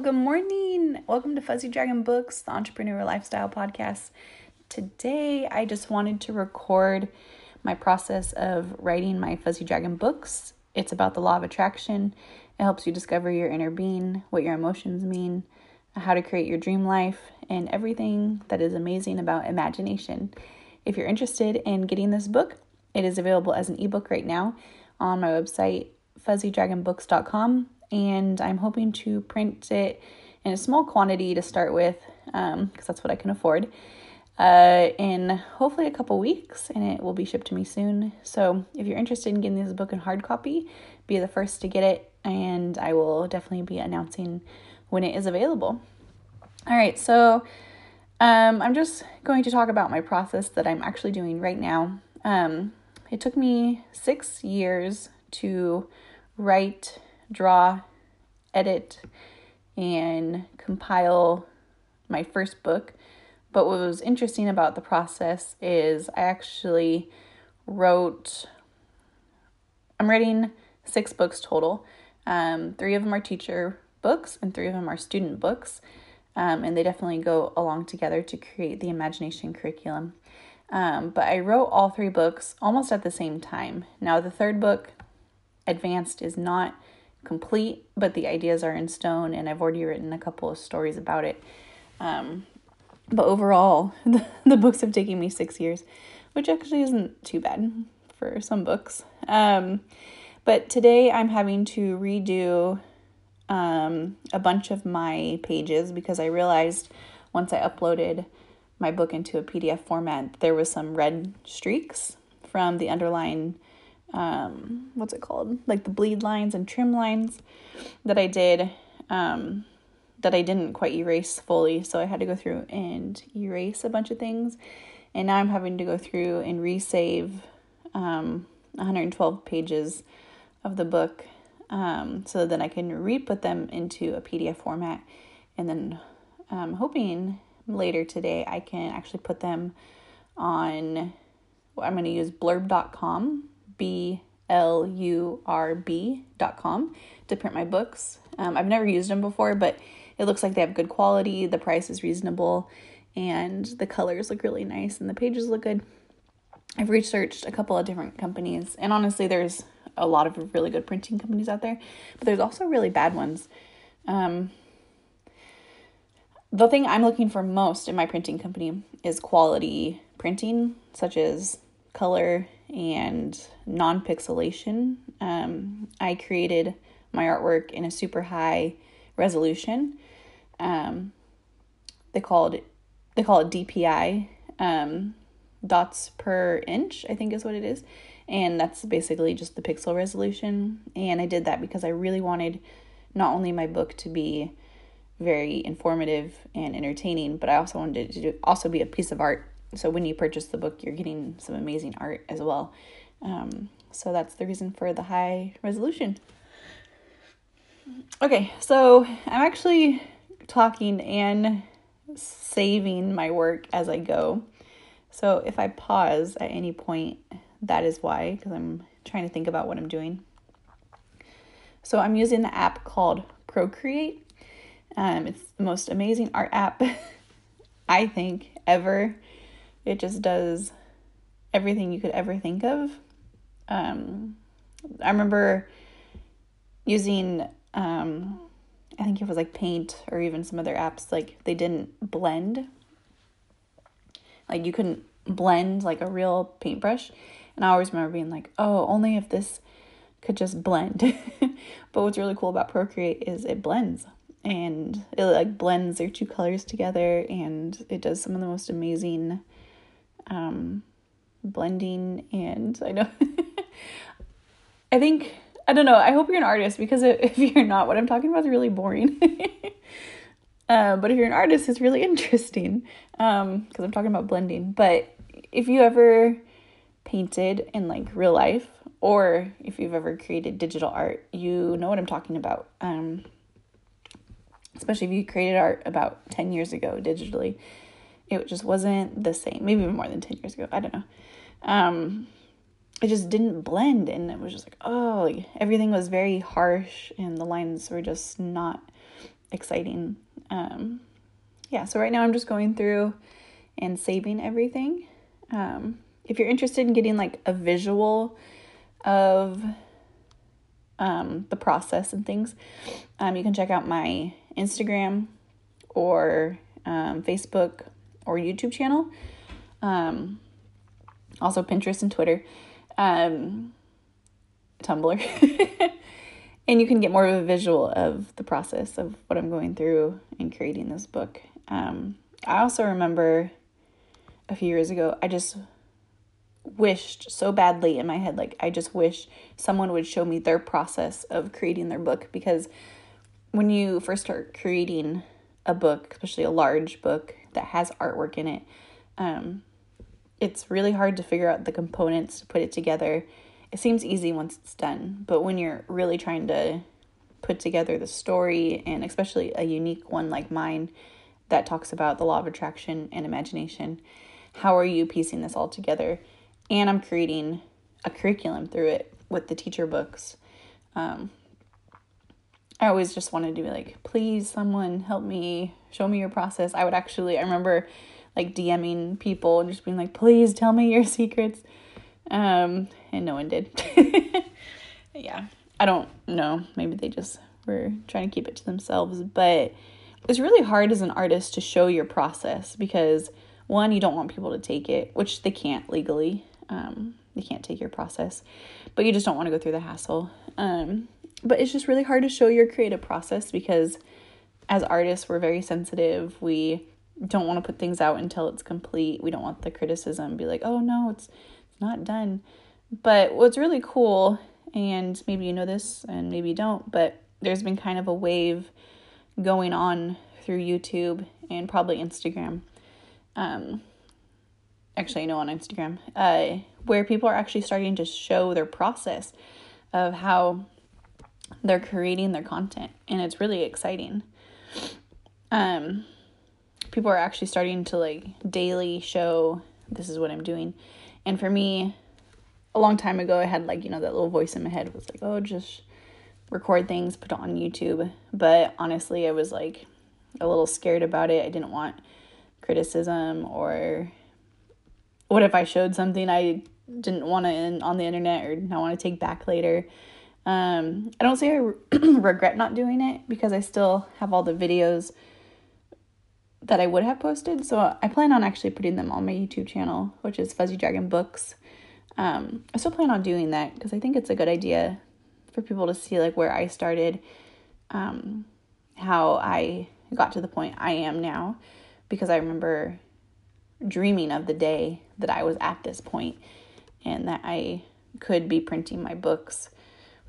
good morning. Welcome to Fuzzy Dragon Books, the entrepreneur lifestyle podcast. Today, I just wanted to record my process of writing my Fuzzy Dragon books. It's about the law of attraction. It helps you discover your inner being, what your emotions mean, how to create your dream life, and everything that is amazing about imagination. If you're interested in getting this book, it is available as an ebook right now on my website, fuzzydragonbooks.com and I'm hoping to print it in a small quantity to start with because um, that's what I can afford uh, in hopefully a couple weeks and it will be shipped to me soon. So if you're interested in getting this book in hard copy, be the first to get it and I will definitely be announcing when it is available. All right, so um, I'm just going to talk about my process that I'm actually doing right now. Um, it took me six years to write draw, edit, and compile my first book. But what was interesting about the process is I actually wrote, I'm writing six books total. Um, three of them are teacher books, and three of them are student books. Um, and they definitely go along together to create the imagination curriculum. Um, but I wrote all three books almost at the same time. Now, the third book, Advanced, is not complete, but the ideas are in stone, and I've already written a couple of stories about it. Um, but overall, the, the books have taken me six years, which actually isn't too bad for some books. Um, but today I'm having to redo um, a bunch of my pages because I realized once I uploaded my book into a PDF format, there was some red streaks from the underline um, what's it called? Like the bleed lines and trim lines that I did um, that I didn't quite erase fully. So I had to go through and erase a bunch of things. And now I'm having to go through and resave um, 112 pages of the book um, so then I can re put them into a PDF format. And then I'm um, hoping later today I can actually put them on, I'm going to use blurb.com B L U R B dot com to print my books. Um, I've never used them before, but it looks like they have good quality. The price is reasonable, and the colors look really nice, and the pages look good. I've researched a couple of different companies, and honestly, there's a lot of really good printing companies out there, but there's also really bad ones. Um, the thing I'm looking for most in my printing company is quality printing, such as color and non pixelation. Um, I created my artwork in a super high resolution. Um, they call it they call it DPI um, dots per inch. I think is what it is, and that's basically just the pixel resolution. And I did that because I really wanted not only my book to be very informative and entertaining, but I also wanted it to also be a piece of art so when you purchase the book, you're getting some amazing art as well. Um, so that's the reason for the high resolution. Okay, so I'm actually talking and saving my work as I go. So if I pause at any point, that is why, because I'm trying to think about what I'm doing. So I'm using the app called Procreate. Um, it's the most amazing art app, I think, ever. It just does everything you could ever think of. Um, I remember using, um, I think it was like Paint or even some other apps, like they didn't blend. Like you couldn't blend like a real paintbrush. And I always remember being like, oh, only if this could just blend. but what's really cool about Procreate is it blends and it like blends their two colors together and it does some of the most amazing um, blending, and I know. I think I don't know. I hope you're an artist because if you're not, what I'm talking about is really boring. uh, but if you're an artist, it's really interesting because um, I'm talking about blending. But if you ever painted in like real life, or if you've ever created digital art, you know what I'm talking about. Um, especially if you created art about 10 years ago digitally it just wasn't the same. Maybe even more than 10 years ago. I don't know. Um, it just didn't blend and it was just like, oh, like everything was very harsh and the lines were just not exciting. Um, yeah, so right now I'm just going through and saving everything. Um, if you're interested in getting like a visual of um, the process and things, um, you can check out my Instagram or um, Facebook or YouTube channel. Um, also Pinterest and Twitter, um, Tumblr. and you can get more of a visual of the process of what I'm going through in creating this book. Um, I also remember a few years ago, I just wished so badly in my head, like, I just wish someone would show me their process of creating their book because when you first start creating a book, especially a large book that has artwork in it, um, it's really hard to figure out the components to put it together. It seems easy once it's done, but when you're really trying to put together the story, and especially a unique one like mine that talks about the law of attraction and imagination, how are you piecing this all together? And I'm creating a curriculum through it with the teacher books. Um, I always just wanted to be like, please, someone help me, show me your process. I would actually, I remember like DMing people and just being like, please tell me your secrets. Um, and no one did. yeah, I don't know. Maybe they just were trying to keep it to themselves. But it's really hard as an artist to show your process because one, you don't want people to take it, which they can't legally. Um, they can't take your process, but you just don't want to go through the hassle. Um, but it's just really hard to show your creative process because as artists, we're very sensitive. We don't want to put things out until it's complete. We don't want the criticism be like, "Oh no, it's not done." But what's really cool and maybe you know this and maybe you don't, but there's been kind of a wave going on through YouTube and probably Instagram. Um actually I know on Instagram, uh where people are actually starting to show their process of how they're creating their content and it's really exciting. Um people are actually starting to like daily show this is what I'm doing. And for me, a long time ago, I had like, you know, that little voice in my head was like, oh, just record things, put it on YouTube. But honestly, I was like a little scared about it. I didn't want criticism or what if I showed something I didn't want to on the internet or not want to take back later. Um, I don't say I regret not doing it because I still have all the videos that I would have posted. So I plan on actually putting them on my YouTube channel, which is Fuzzy Dragon Books. Um, I still plan on doing that because I think it's a good idea for people to see like where I started, um, how I got to the point I am now, because I remember dreaming of the day that I was at this point and that I could be printing my books,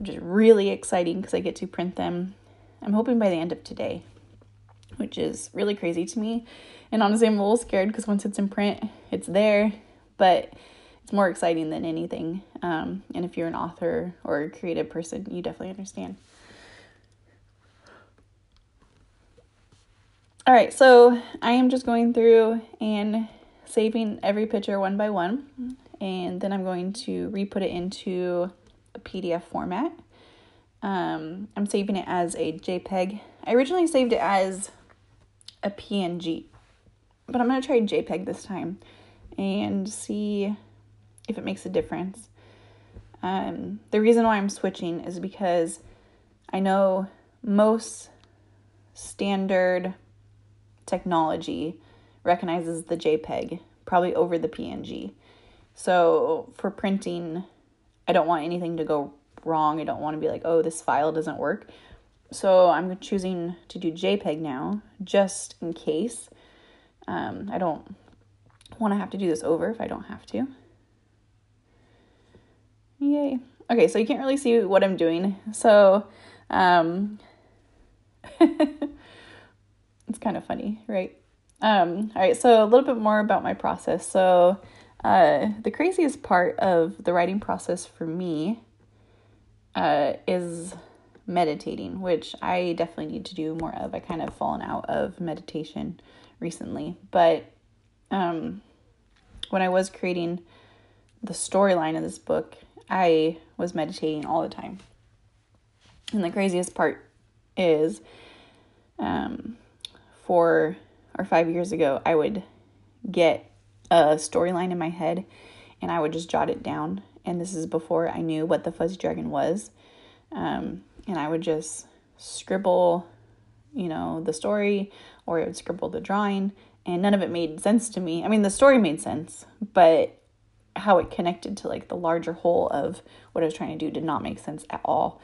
which is really exciting because I get to print them. I'm hoping by the end of today which is really crazy to me. And honestly, I'm a little scared because once it's in print, it's there, but it's more exciting than anything. Um, and if you're an author or a creative person, you definitely understand. All right, so I am just going through and saving every picture one by one, and then I'm going to re put it into a PDF format. Um, I'm saving it as a JPEG. I originally saved it as a PNG. But I'm going to try JPEG this time and see if it makes a difference. Um, the reason why I'm switching is because I know most standard technology recognizes the JPEG probably over the PNG. So for printing, I don't want anything to go wrong. I don't want to be like, oh, this file doesn't work. So I'm choosing to do JPEG now, just in case. Um, I don't want to have to do this over if I don't have to. Yay. Okay, so you can't really see what I'm doing. So, um, it's kind of funny, right? Um, all right, so a little bit more about my process. So, uh, the craziest part of the writing process for me uh, is meditating, which I definitely need to do more of. I kind of fallen out of meditation recently, but um, when I was creating the storyline of this book, I was meditating all the time. And the craziest part is um, four or five years ago, I would get a storyline in my head and I would just jot it down. And this is before I knew what the fuzzy dragon was. Um, and I would just scribble, you know, the story or I would scribble the drawing. And none of it made sense to me. I mean, the story made sense, but how it connected to like the larger whole of what I was trying to do did not make sense at all.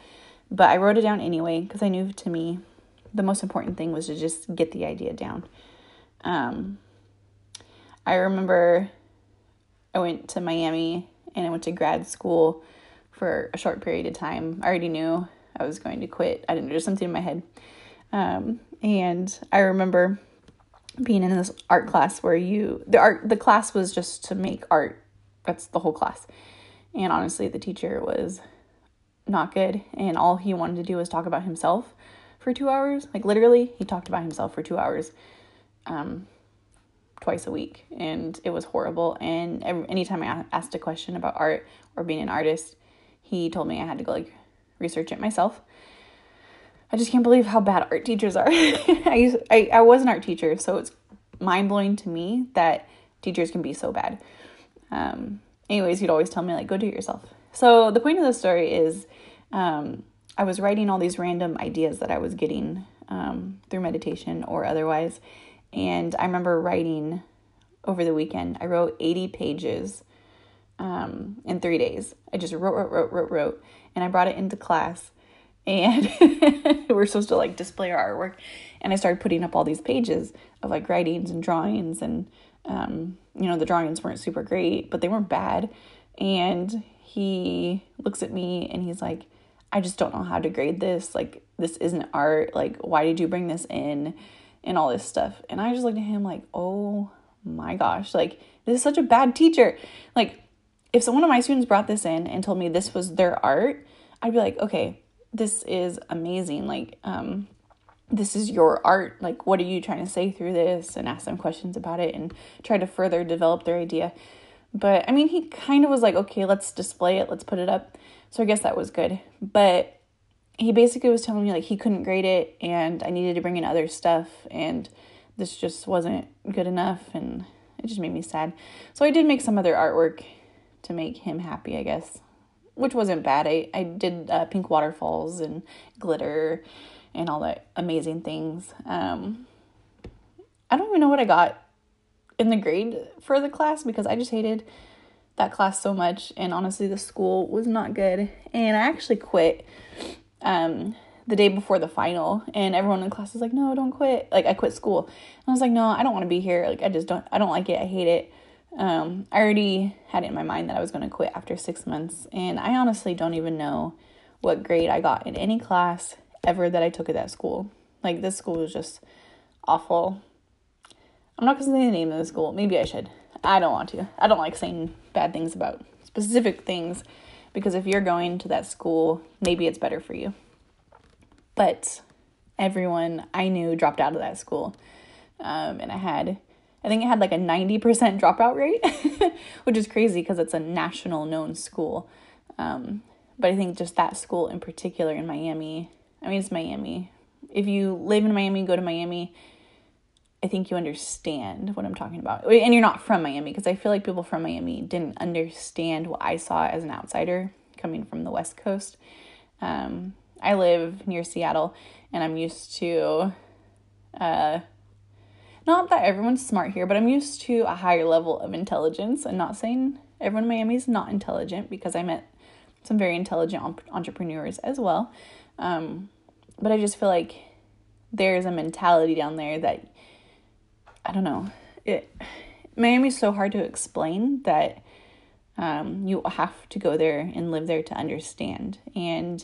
But I wrote it down anyway because I knew to me the most important thing was to just get the idea down. Um, I remember I went to Miami and I went to grad school for a short period of time. I already knew I was going to quit. I didn't know, something in my head. Um, and I remember being in this art class where you the art the class was just to make art. That's the whole class. And honestly, the teacher was not good and all he wanted to do was talk about himself for 2 hours. Like literally, he talked about himself for 2 hours. Um twice a week and it was horrible. And every, anytime i asked a question about art or being an artist he told me i had to go like research it myself. I just can't believe how bad art teachers are. I, used, I, I was an art teacher so it's mind-blowing to me that teachers can be so bad. Um, anyways he'd always tell me like go do it yourself. So the point of the story is um, i was writing all these random ideas that i was getting um, through meditation or otherwise and I remember writing over the weekend, I wrote 80 pages um, in three days. I just wrote, wrote, wrote, wrote, wrote, and I brought it into class. And we're supposed to like display our artwork. And I started putting up all these pages of like writings and drawings. And, um, you know, the drawings weren't super great, but they weren't bad. And he looks at me and he's like, I just don't know how to grade this. Like, this isn't art. Like, why did you bring this in? And all this stuff. And I just looked at him like, oh my gosh, like this is such a bad teacher. Like, if someone of my students brought this in and told me this was their art, I'd be like, okay, this is amazing. Like, um, this is your art. Like, what are you trying to say through this? And ask them questions about it and try to further develop their idea. But I mean, he kind of was like, okay, let's display it, let's put it up. So I guess that was good. But he basically was telling me like he couldn't grade it and I needed to bring in other stuff and this just wasn't good enough and it just made me sad. So I did make some other artwork to make him happy, I guess, which wasn't bad. I, I did uh, pink waterfalls and glitter and all that amazing things. Um, I don't even know what I got in the grade for the class because I just hated that class so much and honestly the school was not good and I actually quit um, the day before the final, and everyone in class was like, "No, don't quit." Like I quit school, and I was like, "No, I don't want to be here. Like I just don't. I don't like it. I hate it." Um, I already had it in my mind that I was going to quit after six months, and I honestly don't even know what grade I got in any class ever that I took at that school. Like this school was just awful. I'm not gonna say the name of the school. Maybe I should. I don't want to. I don't like saying bad things about specific things because if you're going to that school, maybe it's better for you. But everyone I knew dropped out of that school. Um, and I had, I think it had like a 90% dropout rate, which is crazy because it's a national known school. Um, but I think just that school in particular in Miami, I mean, it's Miami. If you live in Miami, go to Miami, I think you understand what I'm talking about. And you're not from Miami because I feel like people from Miami didn't understand what I saw as an outsider coming from the West Coast. Um, I live near Seattle and I'm used to, uh, not that everyone's smart here, but I'm used to a higher level of intelligence. And not saying everyone in Miami is not intelligent because I met some very intelligent entrepreneurs as well. Um, but I just feel like there's a mentality down there that I don't know. It Miami's so hard to explain that um, you have to go there and live there to understand. And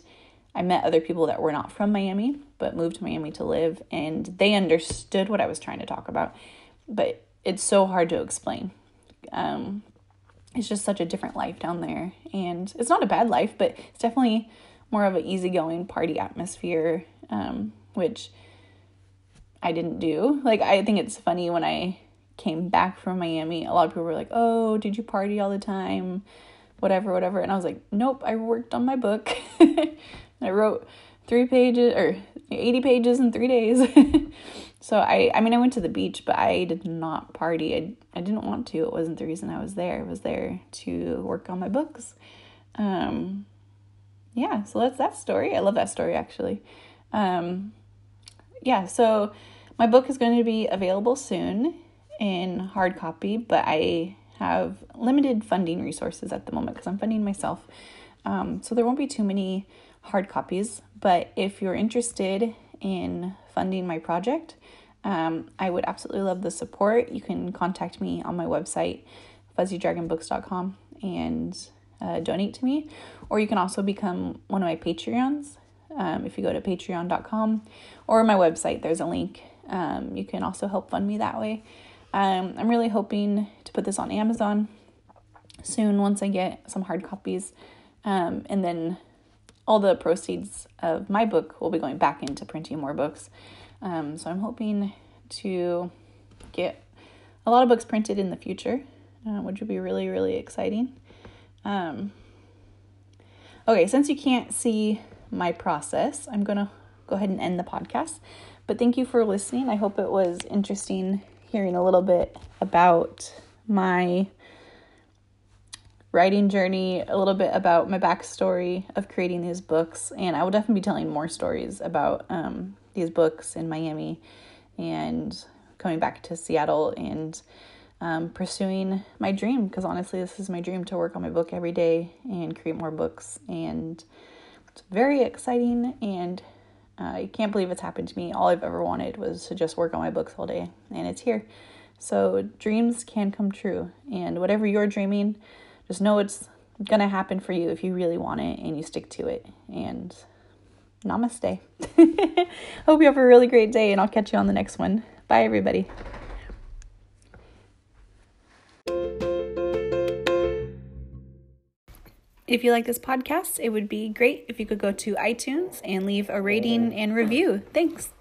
I met other people that were not from Miami but moved to Miami to live, and they understood what I was trying to talk about. But it's so hard to explain. Um, it's just such a different life down there, and it's not a bad life, but it's definitely more of an easygoing party atmosphere, um, which I didn't do. Like, I think it's funny when I came back from Miami, a lot of people were like, Oh, did you party all the time? Whatever, whatever. And I was like, Nope, I worked on my book. I wrote three pages, or 80 pages in three days. so I, I mean, I went to the beach, but I did not party. I, I didn't want to. It wasn't the reason I was there. I was there to work on my books. Um, yeah, so that's that story. I love that story actually. Um, yeah, so my book is going to be available soon in hard copy, but I have limited funding resources at the moment because I'm funding myself. Um, so there won't be too many hard copies, but if you're interested in funding my project, um, I would absolutely love the support. You can contact me on my website, fuzzydragonbooks.com, and uh, donate to me, or you can also become one of my Patreons. Um, if you go to patreon.com or my website, there's a link. Um, you can also help fund me that way. Um, I'm really hoping to put this on Amazon soon once I get some hard copies. Um, and then all the proceeds of my book will be going back into printing more books. Um, so I'm hoping to get a lot of books printed in the future, uh, which would be really, really exciting. Um, okay, since you can't see my process, I'm going to go ahead and end the podcast. But thank you for listening. I hope it was interesting hearing a little bit about my writing journey, a little bit about my backstory of creating these books, and I will definitely be telling more stories about um, these books in Miami and coming back to Seattle and um, pursuing my dream because honestly, this is my dream to work on my book every day and create more books, and it's very exciting. And uh, I can't believe it's happened to me. All I've ever wanted was to just work on my books all day, and it's here. So dreams can come true, and whatever you're dreaming just know it's gonna happen for you if you really want it and you stick to it. And namaste. Hope you have a really great day, and I'll catch you on the next one. Bye, everybody. If you like this podcast, it would be great if you could go to iTunes and leave a rating and review. Thanks.